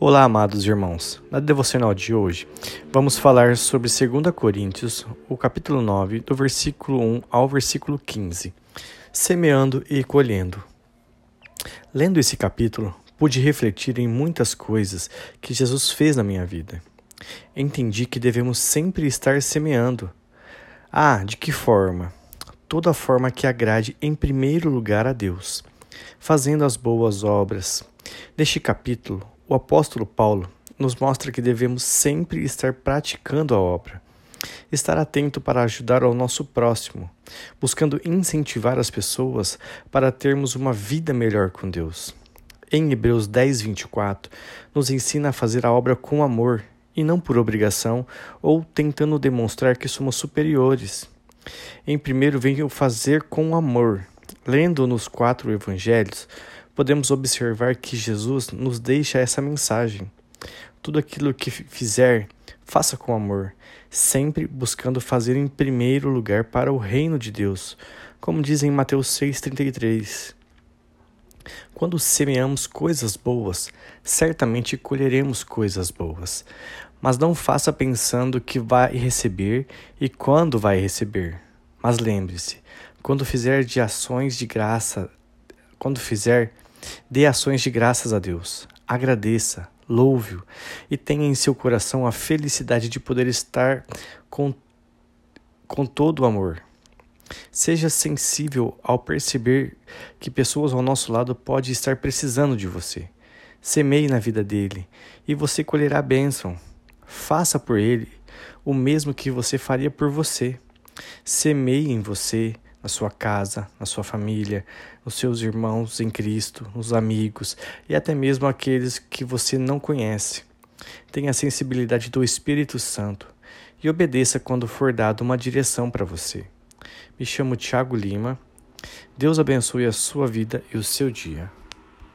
Olá, amados irmãos. Na devocional de hoje, vamos falar sobre 2 Coríntios, o capítulo 9, do versículo 1 ao versículo 15. Semeando e colhendo. Lendo esse capítulo, pude refletir em muitas coisas que Jesus fez na minha vida. Entendi que devemos sempre estar semeando. Ah, de que forma? Toda forma que agrade em primeiro lugar a Deus, fazendo as boas obras. Neste capítulo, o apóstolo Paulo nos mostra que devemos sempre estar praticando a obra, estar atento para ajudar ao nosso próximo, buscando incentivar as pessoas para termos uma vida melhor com Deus. Em Hebreus 10, 24, nos ensina a fazer a obra com amor e não por obrigação ou tentando demonstrar que somos superiores. Em primeiro vem o fazer com amor. Lendo nos quatro evangelhos, podemos observar que Jesus nos deixa essa mensagem. Tudo aquilo que fizer, faça com amor, sempre buscando fazer em primeiro lugar para o reino de Deus, como diz em Mateus 6,33. Quando semeamos coisas boas, certamente colheremos coisas boas, mas não faça pensando que vai receber e quando vai receber. Mas lembre-se, quando fizer de ações de graça, quando fizer, Dê ações de graças a Deus. Agradeça, louve-o e tenha em seu coração a felicidade de poder estar com, com todo o amor. Seja sensível ao perceber que pessoas ao nosso lado podem estar precisando de você. Semeie na vida dele e você colherá a bênção. Faça por ele o mesmo que você faria por você. Semeie em você na sua casa, na sua família, nos seus irmãos em Cristo, nos amigos e até mesmo aqueles que você não conhece. Tenha a sensibilidade do Espírito Santo e obedeça quando for dado uma direção para você. Me chamo Tiago Lima. Deus abençoe a sua vida e o seu dia.